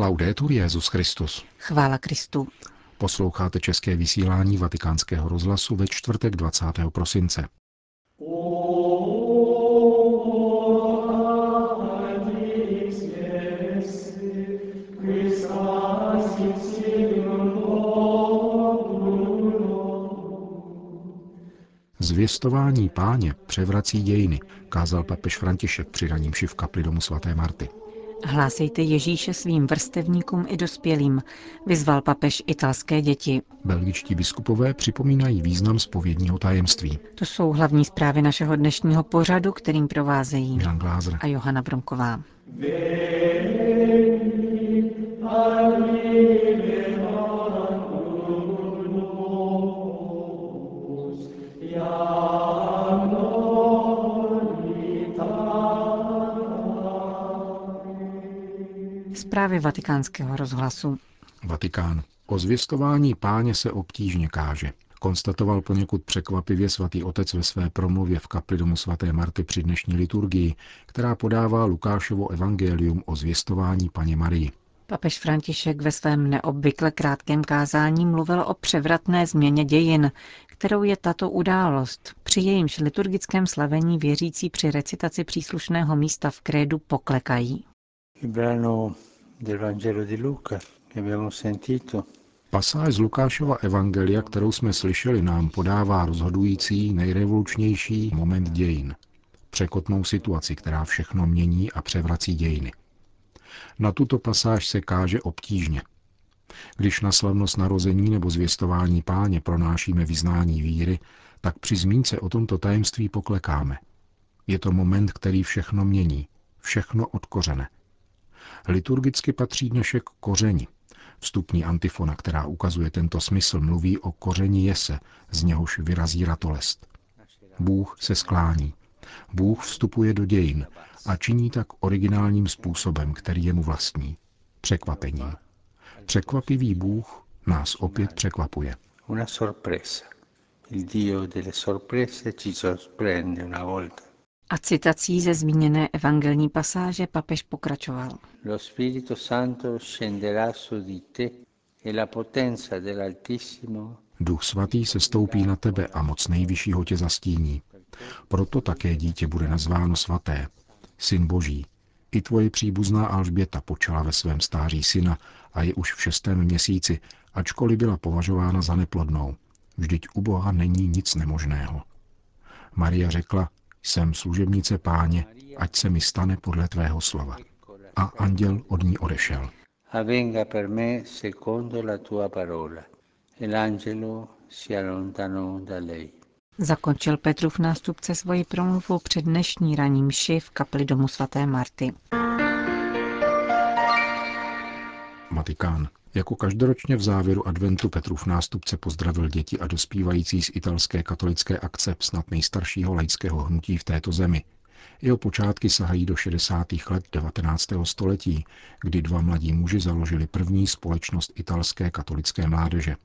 Laudetur Jezus Christus. Chvála Kristu. Posloucháte české vysílání Vatikánského rozhlasu ve čtvrtek 20. prosince. Zvěstování páně převrací dějiny, kázal papež František při raním v kapli domu svaté Marty. Hlásejte Ježíše svým vrstevníkům i dospělým, vyzval papež italské děti. Belgičtí biskupové připomínají význam spovědního tajemství. To jsou hlavní zprávy našeho dnešního pořadu, kterým provázejí Milan Glázer a Johana Bromková. Zprávy vatikánského rozhlasu. Vatikán. O zvěstování páně se obtížně káže. Konstatoval poněkud překvapivě svatý otec ve své promluvě v kapli domu svaté Marty při dnešní liturgii, která podává Lukášovo evangelium o zvěstování paně Marii. Papež František ve svém neobvykle krátkém kázání mluvil o převratné změně dějin, kterou je tato událost. Při jejímž liturgickém slavení věřící při recitaci příslušného místa v krédu poklekají. Pasáž z Lukášova evangelia, kterou jsme slyšeli, nám podává rozhodující, nejrevolučnější moment dějin. Překotnou situaci, která všechno mění a převrací dějiny. Na tuto pasáž se káže obtížně. Když na slavnost narození nebo zvěstování páně pronášíme vyznání víry, tak při zmínce o tomto tajemství poklekáme. Je to moment, který všechno mění, všechno odkořene. Liturgicky patří dnešek kořeni. Vstupní antifona, která ukazuje tento smysl, mluví o kořeni jese, z něhož vyrazí ratolest. Bůh se sklání. Bůh vstupuje do dějin a činí tak originálním způsobem, který je mu vlastní. Překvapením. Překvapivý Bůh nás opět překvapuje. Una sorpresa. Il Dio delle sorprese ci sorprende una volta. A citací ze zmíněné evangelní pasáže papež pokračoval. Lo Spirito Santo scenderà su di te e la potenza dell'Altissimo Duch svatý se stoupí na tebe a moc nejvyššího tě zastíní. Proto také dítě bude nazváno svaté, syn boží. I tvoje příbuzná Alžběta počala ve svém stáří syna a je už v šestém měsíci, ačkoliv byla považována za neplodnou. Vždyť u Boha není nic nemožného. Maria řekla, jsem služebnice páně, ať se mi stane podle tvého slova. A anděl od ní odešel. avvenga per me secondo la tua parola. E l'angelo si allontanò da lei. Zakončil Petrův nástupce svoji promluvu před dnešní raní mši v kapli domu svaté Marty. Vatikán. Jako každoročně v závěru adventu Petrův nástupce pozdravil děti a dospívající z italské katolické akce snad nejstaršího laického hnutí v této zemi. Jeho počátky sahají do 60. let 19. století, kdy dva mladí muži založili první společnost italské katolické mládeže.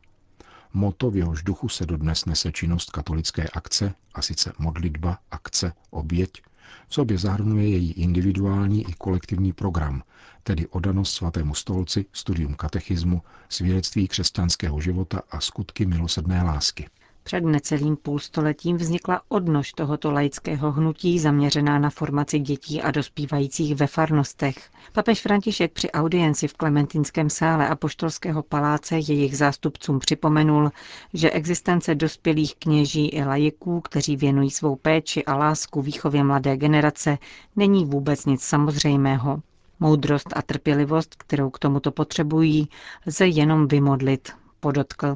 Moto v jehož duchu se dodnes nese činnost katolické akce, a sice modlitba, akce, oběť, v sobě zahrnuje její individuální i kolektivní program, tedy odanost svatému stolci, studium katechismu, svědectví křesťanského života a skutky milosedné lásky. Před necelým půlstoletím vznikla odnož tohoto laického hnutí zaměřená na formaci dětí a dospívajících ve farnostech. Papež František při audienci v Klementinském sále Apoštolského paláce jejich zástupcům připomenul, že existence dospělých kněží i lajiků, kteří věnují svou péči a lásku výchově mladé generace, není vůbec nic samozřejmého. Moudrost a trpělivost, kterou k tomuto potřebují, lze jenom vymodlit, podotkl.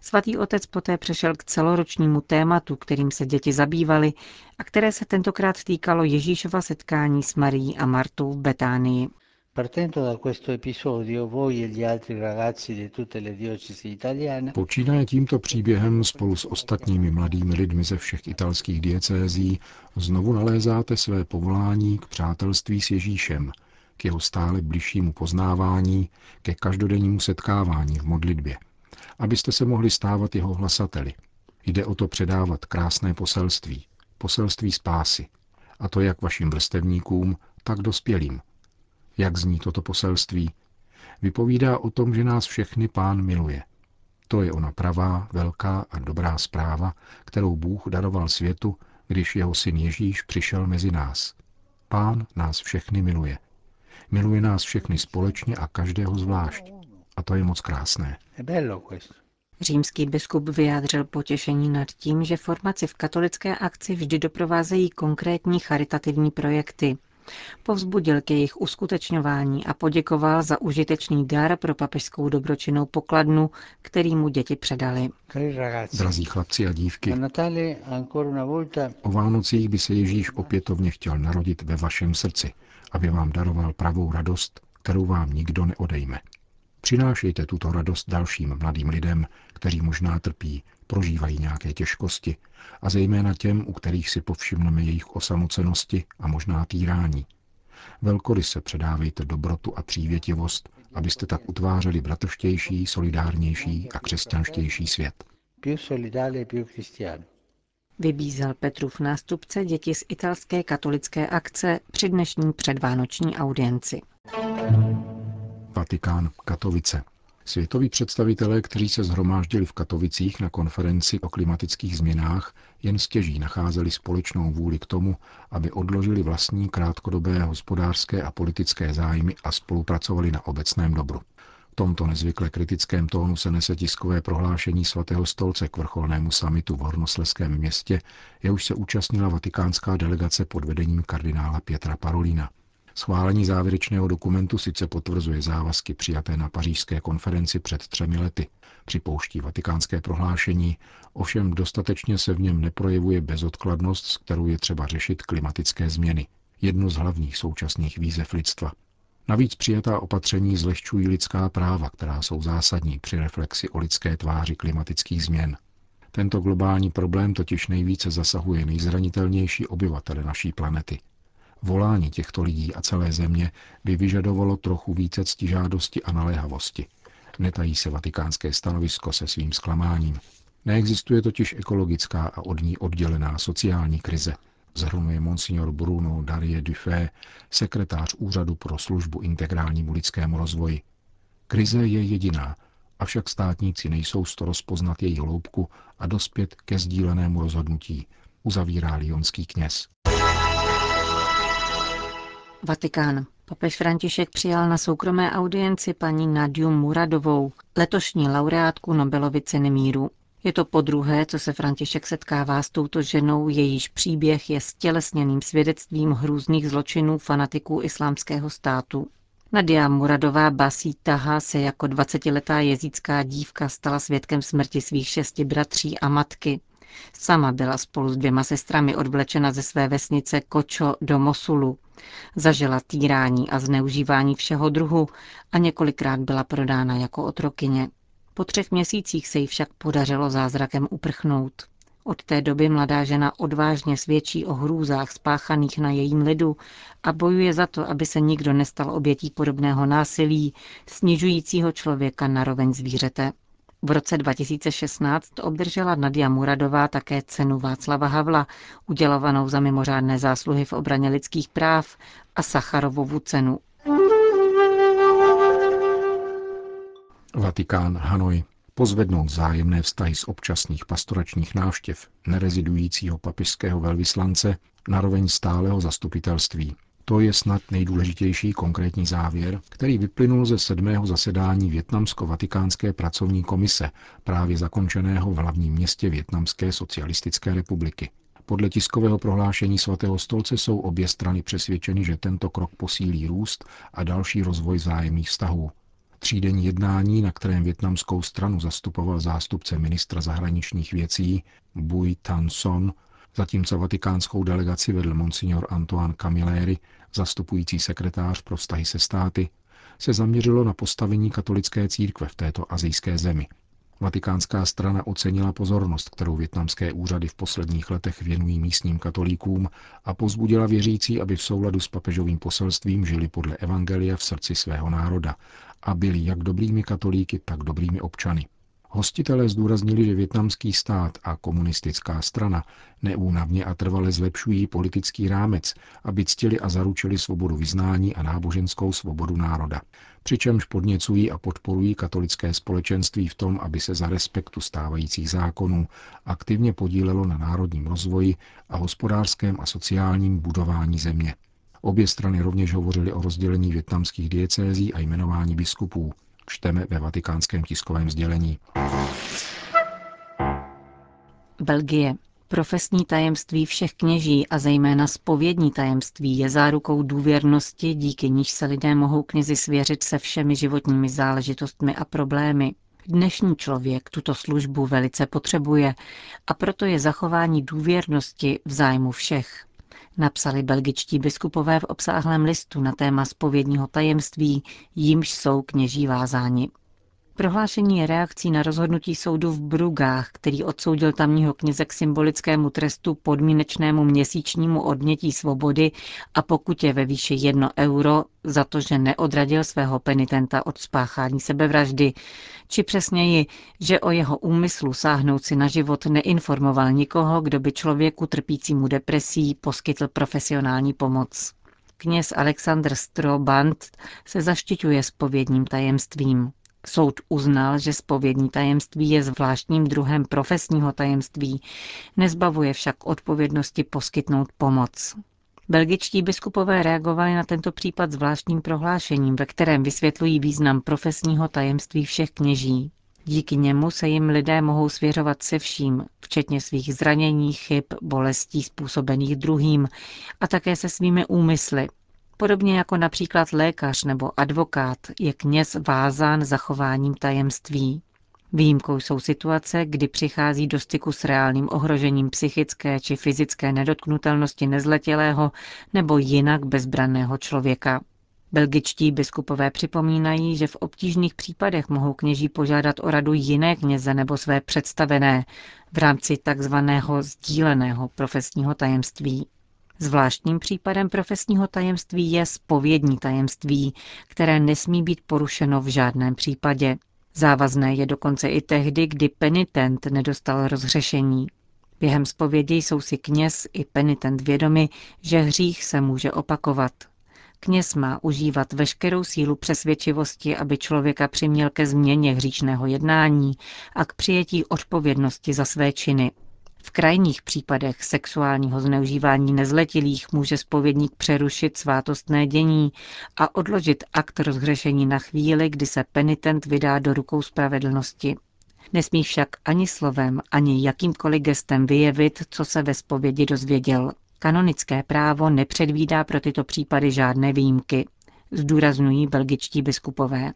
Svatý otec poté přešel k celoročnímu tématu, kterým se děti zabývaly a které se tentokrát týkalo Ježíšova setkání s Marií a Martou v Betánii. Partendo da questo episodio, voi e gli altri ragazzi di tutte le diocesi italiane Počínaje tímto příběhem spolu s ostatními mladými lidmi ze všech italských diecézí znovu nalézáte své povolání k přátelství s Ježíšem, k jeho stále bližšímu poznávání, ke každodennímu setkávání v modlitbě, abyste se mohli stávat jeho hlasateli. Jde o to předávat krásné poselství, poselství spásy, a to jak vašim vrstevníkům, tak dospělým. Jak zní toto poselství? Vypovídá o tom, že nás všechny pán miluje. To je ona pravá, velká a dobrá zpráva, kterou Bůh daroval světu, když jeho syn Ježíš přišel mezi nás. Pán nás všechny miluje. Miluje nás všechny společně a každého zvlášť. A to je moc krásné. Římský biskup vyjádřil potěšení nad tím, že formaci v katolické akci vždy doprovázejí konkrétní charitativní projekty. Povzbudil k jejich uskutečňování a poděkoval za užitečný dar pro papežskou dobročinnou pokladnu, který mu děti předali. Drazí chlapci a dívky, o Vánocích by se Ježíš opětovně chtěl narodit ve vašem srdci, aby vám daroval pravou radost, kterou vám nikdo neodejme. Přinášejte tuto radost dalším mladým lidem, kteří možná trpí, prožívají nějaké těžkosti a zejména těm, u kterých si povšimneme jejich osamocenosti a možná týrání. se předávejte dobrotu a přívětivost, abyste tak utvářeli bratrštější, solidárnější a křesťanštější svět. Vybízel Petrův nástupce děti z italské katolické akce při dnešní předvánoční audienci. Vatikán, Katovice. Světoví představitelé, kteří se zhromáždili v Katovicích na konferenci o klimatických změnách, jen stěží nacházeli společnou vůli k tomu, aby odložili vlastní krátkodobé hospodářské a politické zájmy a spolupracovali na obecném dobru. V tomto nezvykle kritickém tónu se nese tiskové prohlášení svatého stolce k vrcholnému samitu v Hornosleském městě, jehož se účastnila vatikánská delegace pod vedením kardinála Pětra Parolína. Schválení závěrečného dokumentu sice potvrzuje závazky přijaté na pařížské konferenci před třemi lety, připouští vatikánské prohlášení, ovšem dostatečně se v něm neprojevuje bezodkladnost, s kterou je třeba řešit klimatické změny, jednu z hlavních současných výzev lidstva. Navíc přijatá opatření zlehčují lidská práva, která jsou zásadní při reflexi o lidské tváři klimatických změn. Tento globální problém totiž nejvíce zasahuje nejzranitelnější obyvatele naší planety – Volání těchto lidí a celé země by vyžadovalo trochu více ctižádosti a naléhavosti. Netají se vatikánské stanovisko se svým zklamáním. Neexistuje totiž ekologická a od ní oddělená sociální krize, zhrnuje monsignor Bruno Darie Dufé, sekretář Úřadu pro službu integrálnímu lidskému rozvoji. Krize je jediná, avšak státníci nejsou sto rozpoznat její hloubku a dospět ke sdílenému rozhodnutí, uzavírá lionský kněz. Vatikán. Papež František přijal na soukromé audienci paní Nadiu Muradovou, letošní laureátku Nobelovy ceny míru. Je to po druhé, co se František setkává s touto ženou, jejíž příběh je stělesněným svědectvím hrůzných zločinů fanatiků islámského státu. Nadia Muradová Basí Taha se jako 20-letá jezícká dívka stala svědkem smrti svých šesti bratří a matky. Sama byla spolu s dvěma sestrami odvlečena ze své vesnice Kočo do Mosulu. Zažila týrání a zneužívání všeho druhu a několikrát byla prodána jako otrokyně. Po třech měsících se jí však podařilo zázrakem uprchnout. Od té doby mladá žena odvážně svědčí o hrůzách spáchaných na jejím lidu a bojuje za to, aby se nikdo nestal obětí podobného násilí, snižujícího člověka na roveň zvířete. V roce 2016 obdržela Nadia Muradová také cenu Václava Havla, udělovanou za mimořádné zásluhy v obraně lidských práv a Sacharovovu cenu. Vatikán Hanoj pozvednout zájemné vztahy z občasných pastoračních návštěv nerezidujícího papižského velvyslance na stáleho zastupitelství to je snad nejdůležitější konkrétní závěr, který vyplynul ze sedmého zasedání Větnamsko-vatikánské pracovní komise, právě zakončeného v hlavním městě Větnamské socialistické republiky. Podle tiskového prohlášení svatého stolce jsou obě strany přesvědčeny, že tento krok posílí růst a další rozvoj zájemných vztahů. Třídenní jednání, na kterém větnamskou stranu zastupoval zástupce ministra zahraničních věcí Bui Tan Son, zatímco vatikánskou delegaci vedl monsignor Antoine Camilleri, zastupující sekretář pro vztahy se státy, se zaměřilo na postavení katolické církve v této azijské zemi. Vatikánská strana ocenila pozornost, kterou větnamské úřady v posledních letech věnují místním katolíkům a pozbudila věřící, aby v souladu s papežovým poselstvím žili podle Evangelia v srdci svého národa a byli jak dobrými katolíky, tak dobrými občany. Hostitelé zdůraznili, že větnamský stát a komunistická strana neúnavně a trvale zlepšují politický rámec, aby ctili a zaručili svobodu vyznání a náboženskou svobodu národa. Přičemž podněcují a podporují katolické společenství v tom, aby se za respektu stávajících zákonů aktivně podílelo na národním rozvoji a hospodářském a sociálním budování země. Obě strany rovněž hovořily o rozdělení větnamských diecézí a jmenování biskupů, čteme ve vatikánském tiskovém sdělení. Belgie. Profesní tajemství všech kněží a zejména spovědní tajemství je zárukou důvěrnosti, díky níž se lidé mohou knězi svěřit se všemi životními záležitostmi a problémy. Dnešní člověk tuto službu velice potřebuje a proto je zachování důvěrnosti v zájmu všech napsali belgičtí biskupové v obsáhlém listu na téma spovědního tajemství, jímž jsou kněží vázáni. Prohlášení je reakcí na rozhodnutí soudu v Brugách, který odsoudil tamního kněze k symbolickému trestu podmínečnému měsíčnímu odnětí svobody a pokutě ve výši 1 euro za to, že neodradil svého penitenta od spáchání sebevraždy, či přesněji, že o jeho úmyslu sáhnout si na život neinformoval nikoho, kdo by člověku trpícímu depresí poskytl profesionální pomoc. Kněz Alexander Strobant se zaštiťuje spovědním tajemstvím. Soud uznal, že spovědní tajemství je zvláštním druhem profesního tajemství, nezbavuje však odpovědnosti poskytnout pomoc. Belgičtí biskupové reagovali na tento případ zvláštním prohlášením, ve kterém vysvětlují význam profesního tajemství všech kněží. Díky němu se jim lidé mohou svěřovat se vším, včetně svých zranění, chyb, bolestí způsobených druhým a také se svými úmysly, Podobně jako například lékař nebo advokát je kněz vázán zachováním tajemství. Výjimkou jsou situace, kdy přichází do styku s reálným ohrožením psychické či fyzické nedotknutelnosti nezletělého nebo jinak bezbranného člověka. Belgičtí biskupové připomínají, že v obtížných případech mohou kněží požádat o radu jiné kněze nebo své představené v rámci takzvaného sdíleného profesního tajemství. Zvláštním případem profesního tajemství je spovědní tajemství, které nesmí být porušeno v žádném případě. Závazné je dokonce i tehdy, kdy penitent nedostal rozřešení. Během spovědi jsou si kněz i penitent vědomi, že hřích se může opakovat. Kněz má užívat veškerou sílu přesvědčivosti, aby člověka přiměl ke změně hříšného jednání a k přijetí odpovědnosti za své činy. V krajních případech sexuálního zneužívání nezletilých může spovědník přerušit svátostné dění a odložit akt rozhřešení na chvíli, kdy se penitent vydá do rukou spravedlnosti. Nesmí však ani slovem, ani jakýmkoliv gestem vyjevit, co se ve spovědi dozvěděl. Kanonické právo nepředvídá pro tyto případy žádné výjimky, zdůraznují belgičtí biskupové.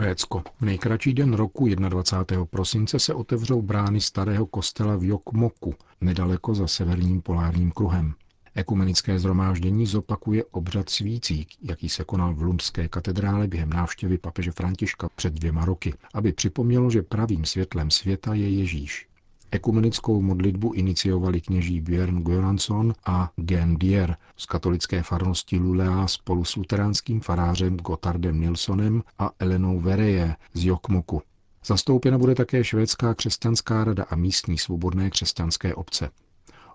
Švédsko. V nejkratší den roku 21. prosince se otevřou brány starého kostela v Jokmoku, nedaleko za severním polárním kruhem. Ekumenické zhromáždění zopakuje obřad svící, jaký se konal v Lundské katedrále během návštěvy papeže Františka před dvěma roky, aby připomnělo, že pravým světlem světa je Ježíš. Ekumenickou modlitbu iniciovali kněží Björn Göransson a Gen Dier z katolické farnosti Lulea spolu s luteránským farářem Gotardem Nilsonem a Elenou Vereje z Jokmoku. Zastoupena bude také švédská křesťanská rada a místní svobodné křesťanské obce.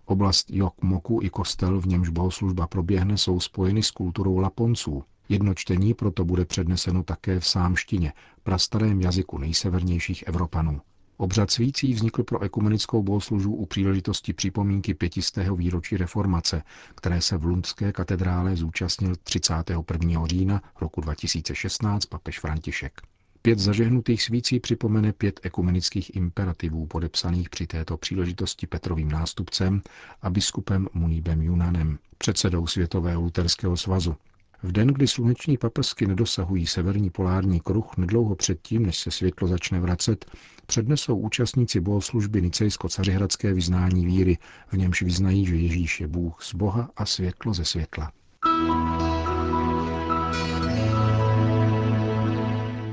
Oblast Jokmoku i kostel, v němž bohoslužba proběhne, jsou spojeny s kulturou Laponců. Jednočtení proto bude předneseno také v sámštině, prastarém jazyku nejsevernějších Evropanů. Obřad svící vznikl pro ekumenickou bohoslužbu u příležitosti připomínky pětistého výročí reformace, které se v Lundské katedrále zúčastnil 31. října roku 2016 papež František. Pět zažehnutých svící připomene pět ekumenických imperativů podepsaných při této příležitosti Petrovým nástupcem a biskupem Muníbem Junanem, předsedou Světového luterského svazu. V den, kdy sluneční paprsky nedosahují severní polární kruh, nedlouho předtím, než se světlo začne vracet, přednesou účastníci bohoslužby nicejsko-cařihradské vyznání víry, v němž vyznají, že Ježíš je Bůh z Boha a světlo ze světla.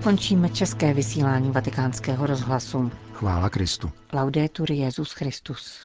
Končíme české vysílání vatikánského rozhlasu. Chvála Kristu. Laudetur Jezus Christus.